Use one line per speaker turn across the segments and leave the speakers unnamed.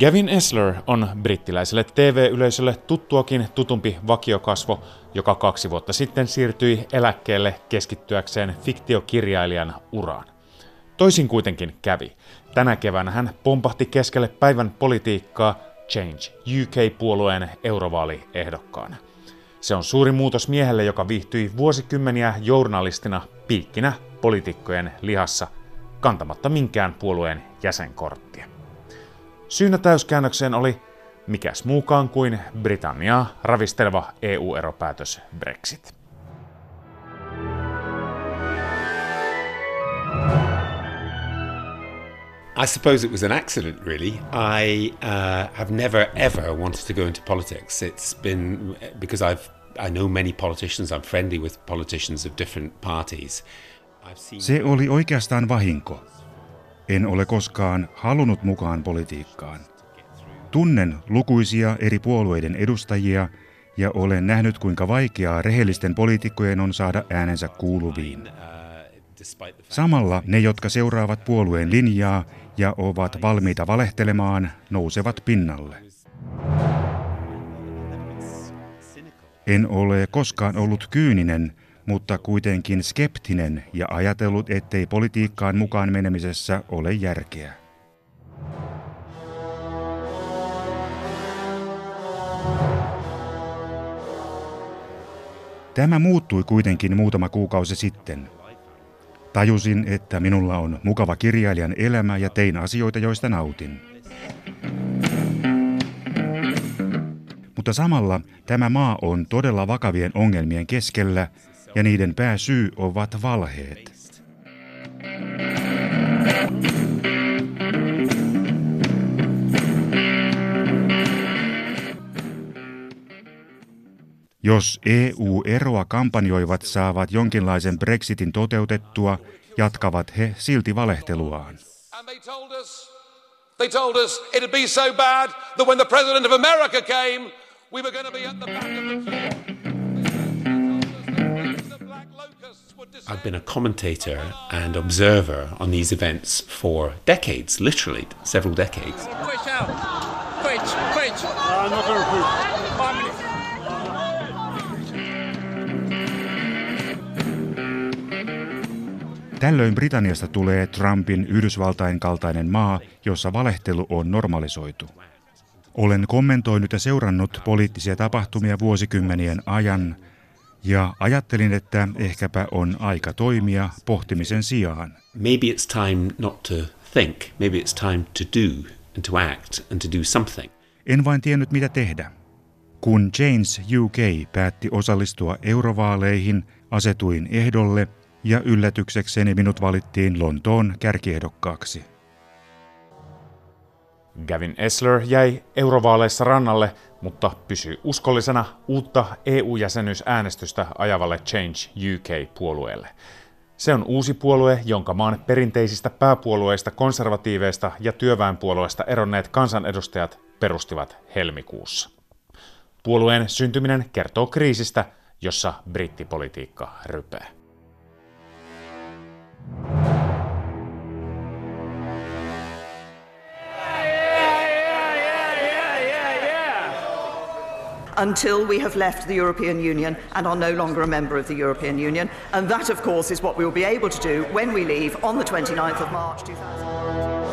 Gavin Esler on brittiläiselle TV-yleisölle tuttuakin tutumpi vakiokasvo, joka kaksi vuotta sitten siirtyi eläkkeelle keskittyäkseen fiktiokirjailijan uraan. Toisin kuitenkin kävi. Tänä keväänä hän pompahti keskelle päivän politiikkaa Change UK-puolueen eurovaaliehdokkaana. Se on suuri muutos miehelle, joka viihtyi vuosikymmeniä journalistina piikkinä poliitikkojen lihassa, kantamatta minkään puolueen jäsenkorttia. Syynä täyskäännökseen oli mikäs muukaan kuin Britanniaa ravisteleva EU-eropäätös Brexit.
I suppose it was an accident, really. I uh, have never ever wanted to go into politics. It's been because I've I know many politicians. I'm friendly with politicians of different parties.
Se oli oikeastaan vahinko. En ole koskaan halunnut mukaan politiikkaan. Tunnen lukuisia eri puolueiden edustajia ja olen nähnyt, kuinka vaikeaa rehellisten poliitikkojen on saada äänensä kuuluviin. Samalla ne, jotka seuraavat puolueen linjaa ja ovat valmiita valehtelemaan, nousevat pinnalle. En ole koskaan ollut kyyninen, mutta kuitenkin skeptinen ja ajatellut, ettei politiikkaan mukaan menemisessä ole järkeä. Tämä muuttui kuitenkin muutama kuukausi sitten. Tajusin, että minulla on mukava kirjailijan elämä ja tein asioita, joista nautin. Mutta samalla tämä maa on todella vakavien ongelmien keskellä ja niiden pääsyy ovat valheet. Jos EU-eroa kampanjoivat saavat jonkinlaisen Brexitin toteutettua, jatkavat he silti valehteluaan. They told us it'd be so bad that when the president of America came, we were going to be at the back of the
I've been a commentator and observer on these events for decades, literally several decades. Push out. Quit, quit. I'm not going to push. Five minutes. Tällöin Britanniasta tulee Trumpin Yhdysvaltain kaltainen maa, jossa valehtelu on normalisoitu. Olen kommentoinut ja seurannut poliittisia tapahtumia vuosikymmenien ajan ja ajattelin, että ehkäpä on aika toimia pohtimisen sijaan. Maybe it's time not to think, maybe it's time to do and to act and to do something.
En vain tiennyt mitä tehdä. Kun James UK päätti osallistua eurovaaleihin, asetuin ehdolle ja yllätyksekseni minut valittiin Lontoon kärkiehdokkaaksi.
Gavin Esler jäi eurovaaleissa rannalle, mutta pysyi uskollisena uutta EU-jäsenyysäänestystä ajavalle Change UK-puolueelle. Se on uusi puolue, jonka maan perinteisistä pääpuolueista, konservatiiveista ja työväenpuolueista eronneet kansanedustajat perustivat helmikuussa. Puolueen syntyminen kertoo kriisistä, jossa brittipolitiikka rypee.
Until we have left the European Union and are no longer a member of the European Union. And that, of course, is what we will be able to do when we leave on the 29th of March 2000.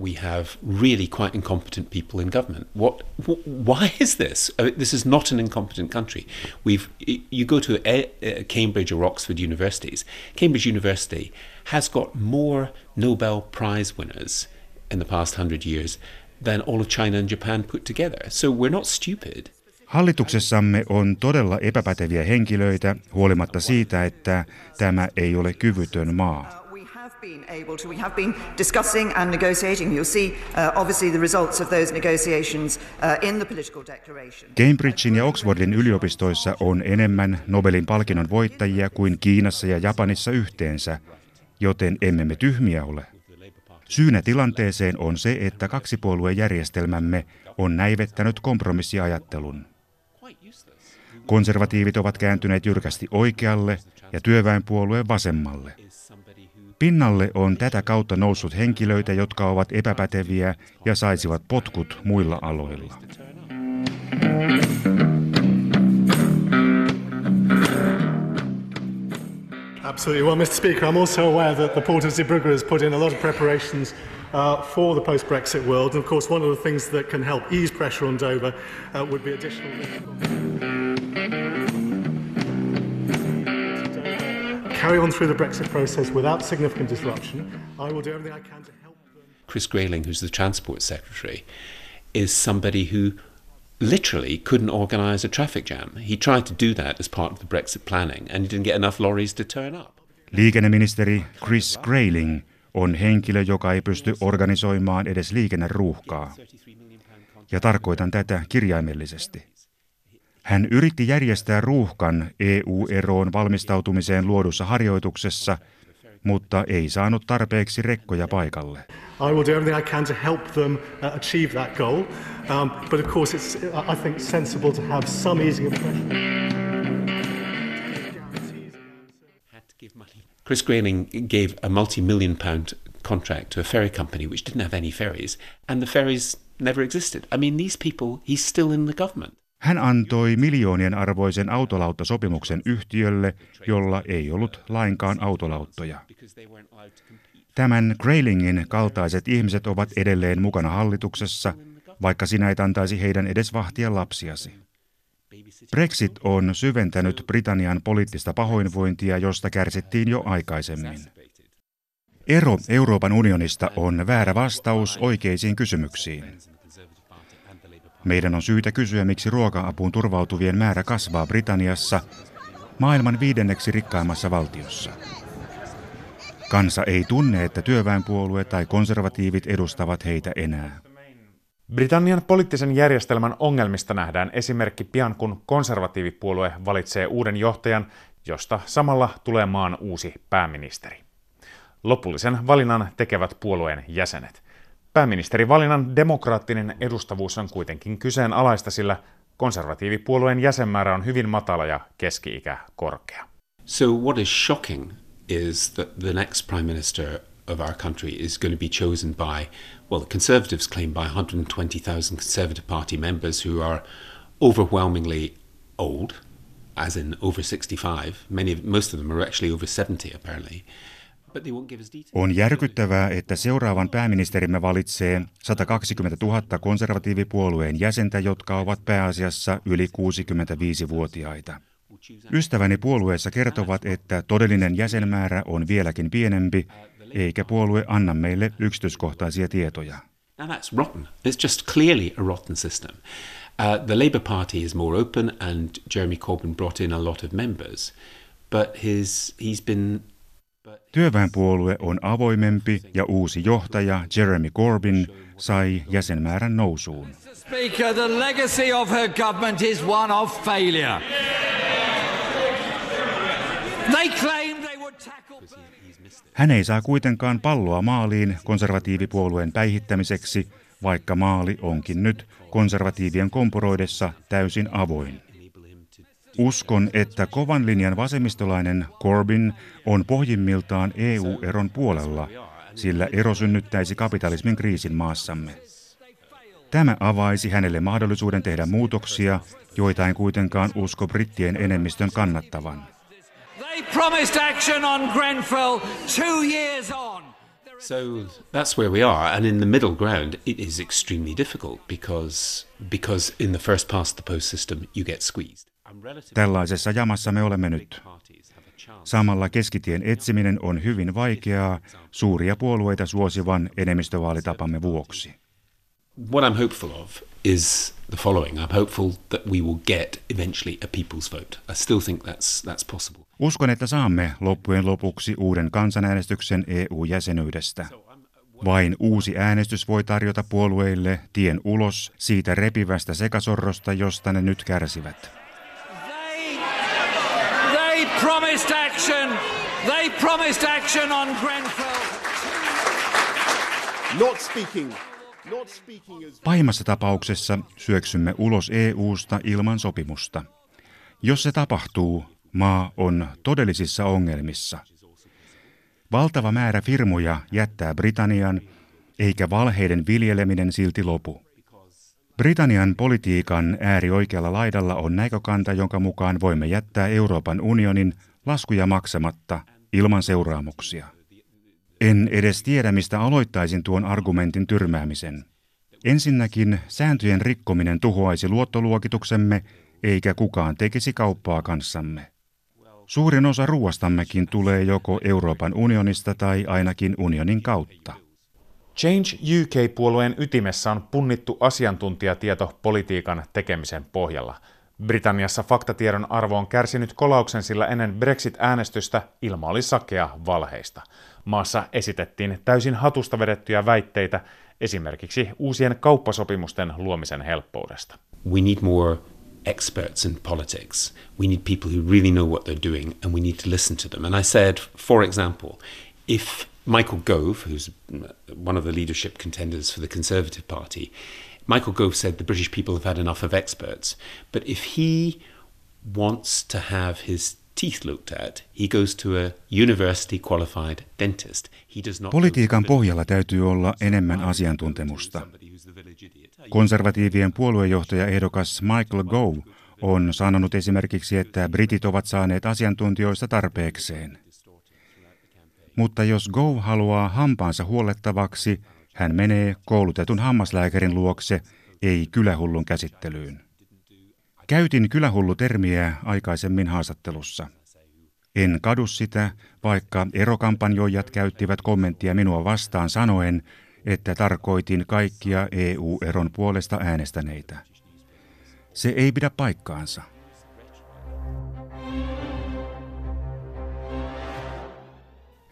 we have really quite incompetent people in government. What? Wh- why is this? I mean, this is not an incompetent country. We've. You go to a, a Cambridge or Oxford universities. Cambridge University has got more Nobel Prize winners in the past hundred years than all of China and Japan put together. So we're not stupid.
Hallituksessamme on todella epäpäteviä henkilöitä, huolimatta siitä, että tämä ei ole kyvytön maa. been able to. We have been discussing and negotiating. You'll see uh, obviously the results of those negotiations uh, in the political declaration. Cambridgein ja Oxfordin yliopistoissa on enemmän Nobelin palkinnon voittajia kuin Kiinassa ja Japanissa yhteensä, joten emme me tyhmiä ole. Syynä tilanteeseen on se, että kaksipuoluejärjestelmämme on näivettänyt kompromissiajattelun. Konservatiivit ovat kääntyneet jyrkästi oikealle ja työväenpuolueen vasemmalle. Pinnalle on tätä kautta noussut henkilöitä, jotka ovat epäpäteviä ja saisivat potkut muilla aloilla.
Absolutely. Well, Mr. Speaker, I'm also aware that the Port of Zeebrugge has put in a lot of preparations uh, for the post Brexit world. And of course, one of the things that can help ease pressure on Dover uh, would be additional. Carry on through the Brexit process without significant disruption. I will do everything I can to help them.
Chris Grayling, who's the Transport Secretary, is somebody who literally couldn't organise a traffic jam. He tried to do that as part of the Brexit planning and he didn't get enough lorries to turn up.
Liikenneministeri Chris Grayling on henkilö, joka ei pysty organisoimaan edes liikenneruuhkaa. Ja tarkoitan tätä kirjaimellisesti. Hän yritti järjestää ruuhkan EU-eroon valmistautumiseen luodussa harjoituksessa, mutta ei saanut tarpeeksi rekkoja paikalle.
I will do everything I can to help them uh, achieve that goal. Um, but of course, it's, I think, sensible to have some easing of pressure.
Chris Grayling gave a multi million pound contract to a ferry company which didn't have any ferries, and the ferries never existed. I mean, these people, he's still in the government.
Hän antoi miljoonien arvoisen autolauttasopimuksen yhtiölle, jolla ei ollut lainkaan autolauttoja. Tämän Graylingin kaltaiset ihmiset ovat edelleen mukana hallituksessa, vaikka sinä et antaisi heidän edes vahtia lapsiasi. Brexit on syventänyt Britannian poliittista pahoinvointia, josta kärsittiin jo aikaisemmin. Ero Euroopan unionista on väärä vastaus oikeisiin kysymyksiin. Meidän on syytä kysyä, miksi ruoka-apuun turvautuvien määrä kasvaa Britanniassa, maailman viidenneksi rikkaimmassa valtiossa. Kansa ei tunne, että työväenpuolue tai konservatiivit edustavat heitä enää.
Britannian poliittisen järjestelmän ongelmista nähdään esimerkki pian, kun konservatiivipuolue valitsee uuden johtajan, josta samalla tulee maan uusi pääministeri. Lopullisen valinnan tekevät puolueen jäsenet. Pääministerivalinnan demokraattinen edustavuus on kuitenkin kyseenalaista, sillä konservatiivipuolueen jäsenmäärä on hyvin matala ja keski-ikä korkea.
So what is shocking is that the next prime minister of our country is going to be chosen by, well, the Conservatives claim by 120,000 Conservative Party members who are overwhelmingly old, as in over 65. Many, most of them are actually over 70, apparently.
On järkyttävää, että seuraavan pääministerimme valitsee 120 000 konservatiivipuolueen jäsentä, jotka ovat pääasiassa yli 65-vuotiaita. Ystäväni puolueessa kertovat, että todellinen jäsenmäärä on vieläkin pienempi, eikä puolue anna meille yksityiskohtaisia tietoja.
Now that's rotten. It's just clearly a rotten system. Uh, the Labour Party is more open, and Jeremy Corbyn brought in a lot of members, but his he's been
Työväenpuolue on avoimempi ja uusi johtaja Jeremy Corbyn sai jäsenmäärän nousuun. Hän ei saa kuitenkaan palloa maaliin konservatiivipuolueen päihittämiseksi, vaikka maali onkin nyt konservatiivien kompuroidessa täysin avoin. Uskon, että kovan linjan vasemmistolainen Corbyn on pohjimmiltaan EU-eron puolella, sillä ero synnyttäisi kapitalismin kriisin maassamme. Tämä avaisi hänelle mahdollisuuden tehdä muutoksia, joita en kuitenkaan usko brittien enemmistön kannattavan.
So that's where we are, and in the middle ground, it is extremely difficult because because in the first past the post system you get squeezed.
Tällaisessa jamassa me olemme nyt. Samalla keskitien etsiminen on hyvin vaikeaa suuria puolueita suosivan enemmistövaalitapamme vuoksi.
What I'm hopeful of is the following. I'm hopeful that we will get eventually a people's vote. I still think that's, that's possible.
Uskon, että saamme loppujen lopuksi uuden kansanäänestyksen EU-jäsenyydestä. Vain uusi äänestys voi tarjota puolueille tien ulos siitä repivästä sekasorrosta, josta ne nyt kärsivät promised action. They promised action on Grenfell. Not speaking. Not speaking as... Pahimmassa tapauksessa syöksymme ulos EUsta ilman sopimusta. Jos se tapahtuu, maa on todellisissa ongelmissa. Valtava määrä firmoja jättää Britannian, eikä valheiden viljeleminen silti lopu. Britannian politiikan äärioikealla laidalla on näkökanta, jonka mukaan voimme jättää Euroopan unionin laskuja maksamatta ilman seuraamuksia. En edes tiedä, mistä aloittaisin tuon argumentin tyrmäämisen. Ensinnäkin sääntöjen rikkominen tuhoaisi luottoluokituksemme, eikä kukaan tekisi kauppaa kanssamme. Suurin osa ruoastammekin tulee joko Euroopan unionista tai ainakin unionin kautta.
Change UK-puolueen ytimessä on punnittu asiantuntijatieto politiikan tekemisen pohjalla. Britanniassa faktatiedon arvo on kärsinyt kolauksen, sillä ennen Brexit-äänestystä ilma oli sakea valheista. Maassa esitettiin täysin hatusta vedettyjä väitteitä esimerkiksi uusien kauppasopimusten luomisen helppoudesta.
We need more experts in politics. We need people who really know what they're doing and we need to listen to them. And I said, for example, if Michael Gove, who's one of the leadership contenders for the Conservative Party, Michael Gove said the British people have had enough of experts. But if he wants to have his teeth looked at, he goes to a university qualified dentist. He does not
Politiikan pohjalla täytyy olla enemmän asiantuntemusta. Konservatiivien puoluejohtaja ehdokas Michael Gove on sanonut esimerkiksi, että britit ovat saaneet asiantuntijoista tarpeekseen. Mutta jos Go haluaa hampaansa huolettavaksi, hän menee koulutetun hammaslääkärin luokse, ei kylähullun käsittelyyn. Käytin kylähullu-termiä aikaisemmin haastattelussa. En kadu sitä, vaikka erokampanjoijat käyttivät kommenttia minua vastaan sanoen, että tarkoitin kaikkia EU-eron puolesta äänestäneitä. Se ei pidä paikkaansa.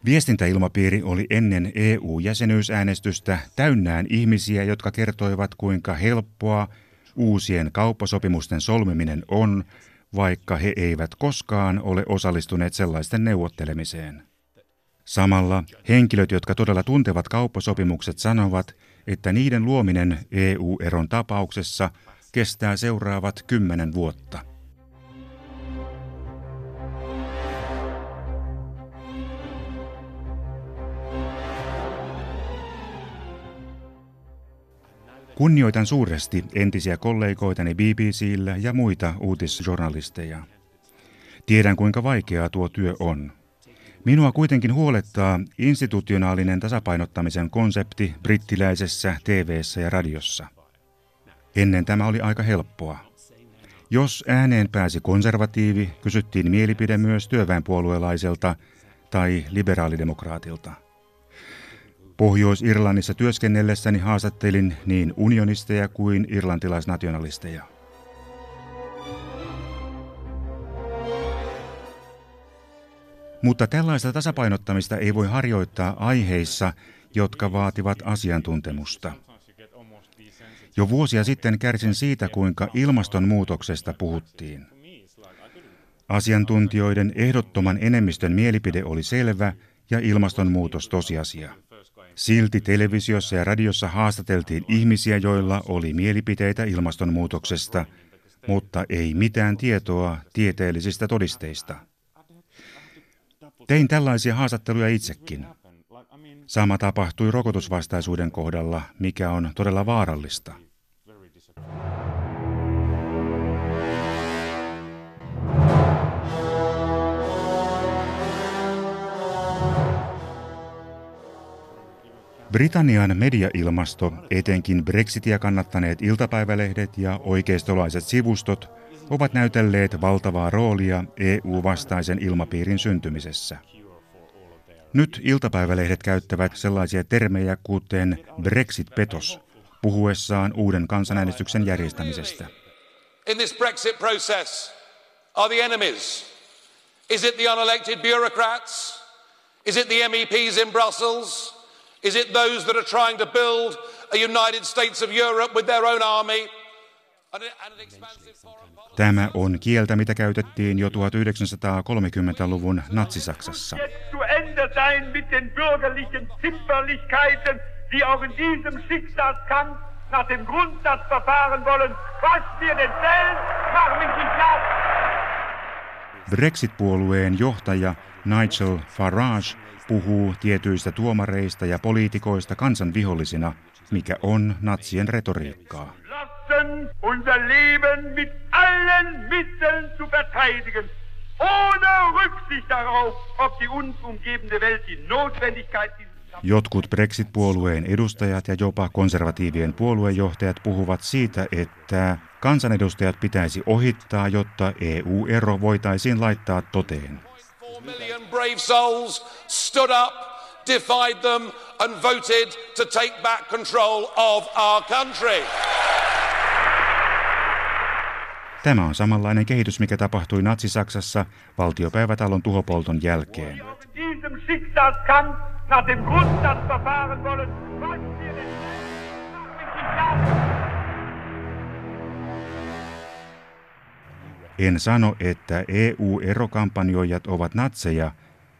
Viestintäilmapiiri oli ennen EU-jäsenyysäänestystä täynnään ihmisiä, jotka kertoivat kuinka helppoa uusien kauppasopimusten solmiminen on, vaikka he eivät koskaan ole osallistuneet sellaisten neuvottelemiseen. Samalla henkilöt, jotka todella tuntevat kauppasopimukset, sanovat, että niiden luominen EU-eron tapauksessa kestää seuraavat kymmenen vuotta. Kunnioitan suuresti entisiä kollegoitani BBCllä ja muita uutisjournalisteja. Tiedän kuinka vaikeaa tuo työ on. Minua kuitenkin huolettaa institutionaalinen tasapainottamisen konsepti brittiläisessä TV:ssä ja radiossa. Ennen tämä oli aika helppoa. Jos ääneen pääsi konservatiivi, kysyttiin mielipide myös työväenpuolueelaiselta tai liberaalidemokraatilta – Pohjois-Irlannissa työskennellessäni haastattelin niin unionisteja kuin irlantilaisnationalisteja. Mutta tällaista tasapainottamista ei voi harjoittaa aiheissa, jotka vaativat asiantuntemusta. Jo vuosia sitten kärsin siitä, kuinka ilmastonmuutoksesta puhuttiin. Asiantuntijoiden ehdottoman enemmistön mielipide oli selvä ja ilmastonmuutos tosiasia. Silti televisiossa ja radiossa haastateltiin ihmisiä, joilla oli mielipiteitä ilmastonmuutoksesta, mutta ei mitään tietoa tieteellisistä todisteista. Tein tällaisia haastatteluja itsekin. Sama tapahtui rokotusvastaisuuden kohdalla, mikä on todella vaarallista. Britannian mediailmasto, etenkin Brexitia kannattaneet iltapäivälehdet ja oikeistolaiset sivustot, ovat näytelleet valtavaa roolia EU-vastaisen ilmapiirin syntymisessä. Nyt iltapäivälehdet käyttävät sellaisia termejä kuten Brexit-petos puhuessaan uuden kansanäänestyksen järjestämisestä. In this Brexit process are the enemies. Is it the unelected bureaucrats? Is it the MEPs in Brussels? Is it those that are trying to build a United States of Europe with their own army? Tämä on kieltä, mitä käytettiin jo 1930-luvun Natsi-Saksassa. Brexit-puolueen johtaja Nigel Farage ohne Rücksicht darauf, ob die uns umgebende Welt die Notwendigkeit dieses Jotkut Brexit-puolueen edustajat ja jopa konservatiivien puoluejohtajat puhuvat siitä, että kansanedustajat pitäisi ohittaa, jotta EU-ero voitaisiin laittaa toteen. Defied them and voted to take back control of our country. Tämä on samanlainen kehitys, mikä tapahtui Natsi-Saksassa valtiopäivätalon tuhopolton jälkeen. En sano, että EU-erokampanjoijat ovat natseja,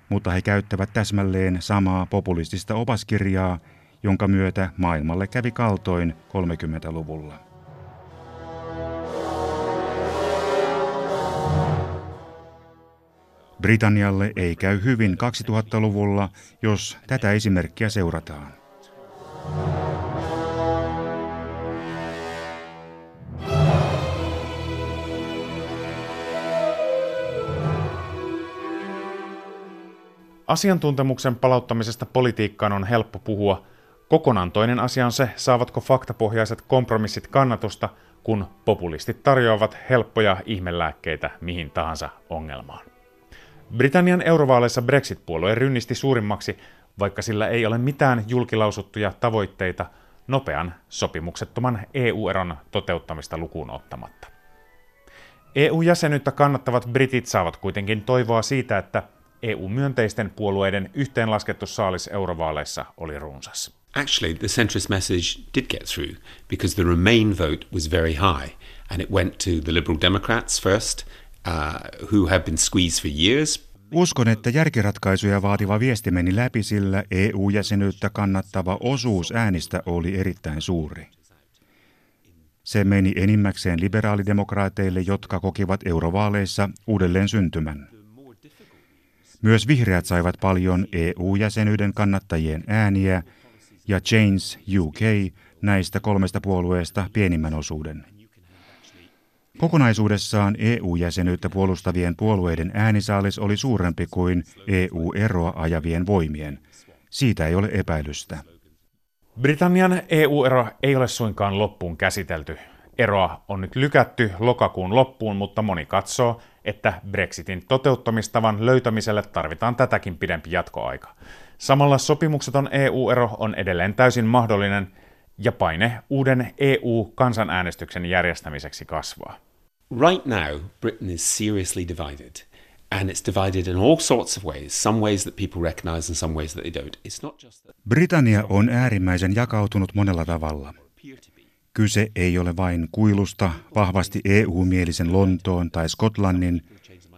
mutta he käyttävät täsmälleen samaa populistista opaskirjaa, jonka myötä maailmalle kävi kaltoin 30-luvulla. Britannialle ei käy hyvin 2000-luvulla, jos tätä esimerkkiä seurataan.
Asiantuntemuksen palauttamisesta politiikkaan on helppo puhua. Kokonaan toinen asia on se, saavatko faktapohjaiset kompromissit kannatusta, kun populistit tarjoavat helppoja ihmelääkkeitä mihin tahansa ongelmaan. Britannian eurovaaleissa Brexit-puolue rynnisti suurimmaksi, vaikka sillä ei ole mitään julkilausuttuja tavoitteita nopean sopimuksettoman EU-eron toteuttamista lukuun ottamatta. EU-jäsenyyttä kannattavat britit saavat kuitenkin toivoa siitä, että EU-myönteisten puolueiden yhteenlaskettu saalis eurovaaleissa oli runsas.
Actually, the centrist message did get through because the Remain vote was very high and it went to the Liberal Democrats first uh, who have been squeezed for years.
Uskon, että järkiratkaisuja vaativa viesti meni läpi, sillä EU-jäsenyyttä kannattava osuus äänistä oli erittäin suuri. Se meni enimmäkseen liberaalidemokraateille, jotka kokivat eurovaaleissa uudelleen syntymän. Myös vihreät saivat paljon EU-jäsenyyden kannattajien ääniä ja Change UK näistä kolmesta puolueesta pienimmän osuuden. Kokonaisuudessaan EU-jäsenyyttä puolustavien puolueiden äänisaalis oli suurempi kuin EU-eroa ajavien voimien. Siitä ei ole epäilystä.
Britannian EU-ero ei ole suinkaan loppuun käsitelty. Eroa on nyt lykätty lokakuun loppuun, mutta moni katsoo, että Brexitin toteuttamistavan löytämiselle tarvitaan tätäkin pidempi jatkoaika. Samalla sopimukseton EU-ero on edelleen täysin mahdollinen ja paine uuden EU-kansanäänestyksen järjestämiseksi kasvaa.
Right now, Britain is seriously divided. And it's divided in all sorts of ways, some ways that people recognize and some ways that they don't. It's not just that...
Britannia on äärimmäisen jakautunut monella tavalla. Kyse ei ole vain kuilusta vahvasti EU-mielisen Lontoon tai Skotlannin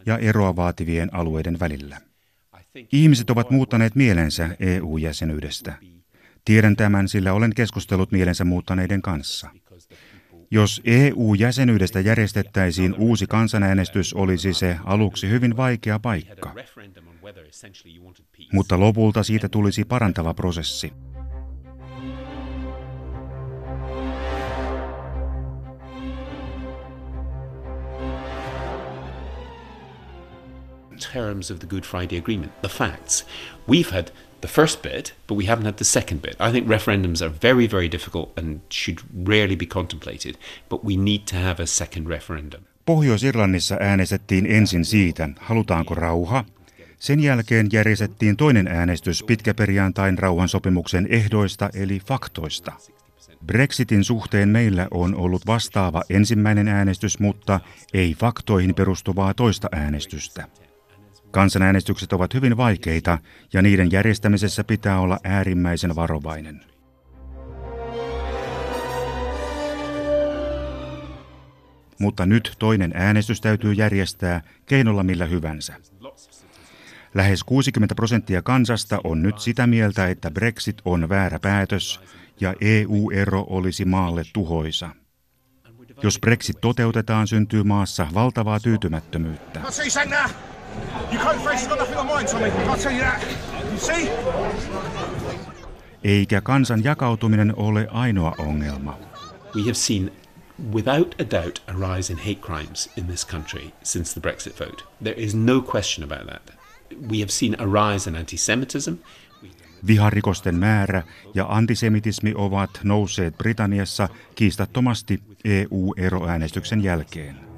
ja eroa vaativien alueiden välillä. Ihmiset ovat muuttaneet mielensä EU-jäsenyydestä. Tiedän tämän, sillä olen keskustellut mielensä muuttaneiden kanssa. Jos EU-jäsenyydestä järjestettäisiin uusi kansanäänestys, olisi se aluksi hyvin vaikea paikka. Mutta lopulta siitä tulisi parantava prosessi.
Terms of the Good Friday Agreement, the facts. We've had the first bit, but we haven't had the second bit. I think referendums are very, very difficult and should rarely be contemplated, but we need to have a second referendum.
Pohjois-Irlannissa äänestettiin ensin siitä, halutaanko rauha. Sen jälkeen järjestettiin toinen äänestys pitkäperjantain rauhansopimuksen ehdoista eli faktoista. Brexitin suhteen meillä on ollut vastaava ensimmäinen äänestys, mutta ei faktoihin perustuvaa toista äänestystä. Kansanäänestykset ovat hyvin vaikeita ja niiden järjestämisessä pitää olla äärimmäisen varovainen. Mutta nyt toinen äänestys täytyy järjestää keinolla millä hyvänsä. Lähes 60 prosenttia kansasta on nyt sitä mieltä, että Brexit on väärä päätös ja EU-ero olisi maalle tuhoisa. Jos Brexit toteutetaan, syntyy maassa valtavaa tyytymättömyyttä.
Ukraine face has got nothing on mine, Tommy. I'll tell you that. You see?
Eikä kansan jakautuminen ole ainoa ongelma.
We have seen, without a doubt, a rise in hate crimes in this country since the Brexit vote. There is no question about that. We have seen a rise in anti Semitism.
Viharikosten määrä ja antisemitismi ovat nousseet Britanniassa kiistattomasti EU-eroäänestyksen jälkeen.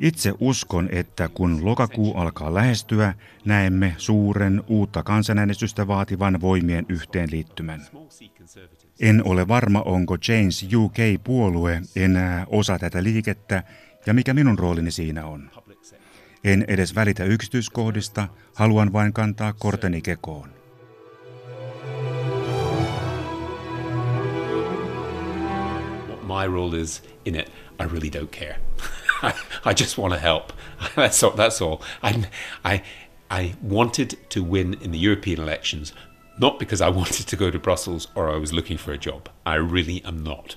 Itse uskon, että kun lokakuu alkaa lähestyä, näemme suuren uutta kansanäänestystä vaativan voimien yhteenliittymän. En ole varma, onko James UK-puolue enää osa tätä liikettä ja mikä minun roolini siinä on. En edes välitä yksityiskohdista, haluan vain kantaa korteni kekoon.
My role is in it, I really don't care. I just want to help. that's all. That's all. I, I, I wanted to win in the European elections, not because I wanted to go to Brussels or I was looking for a job. I really am not.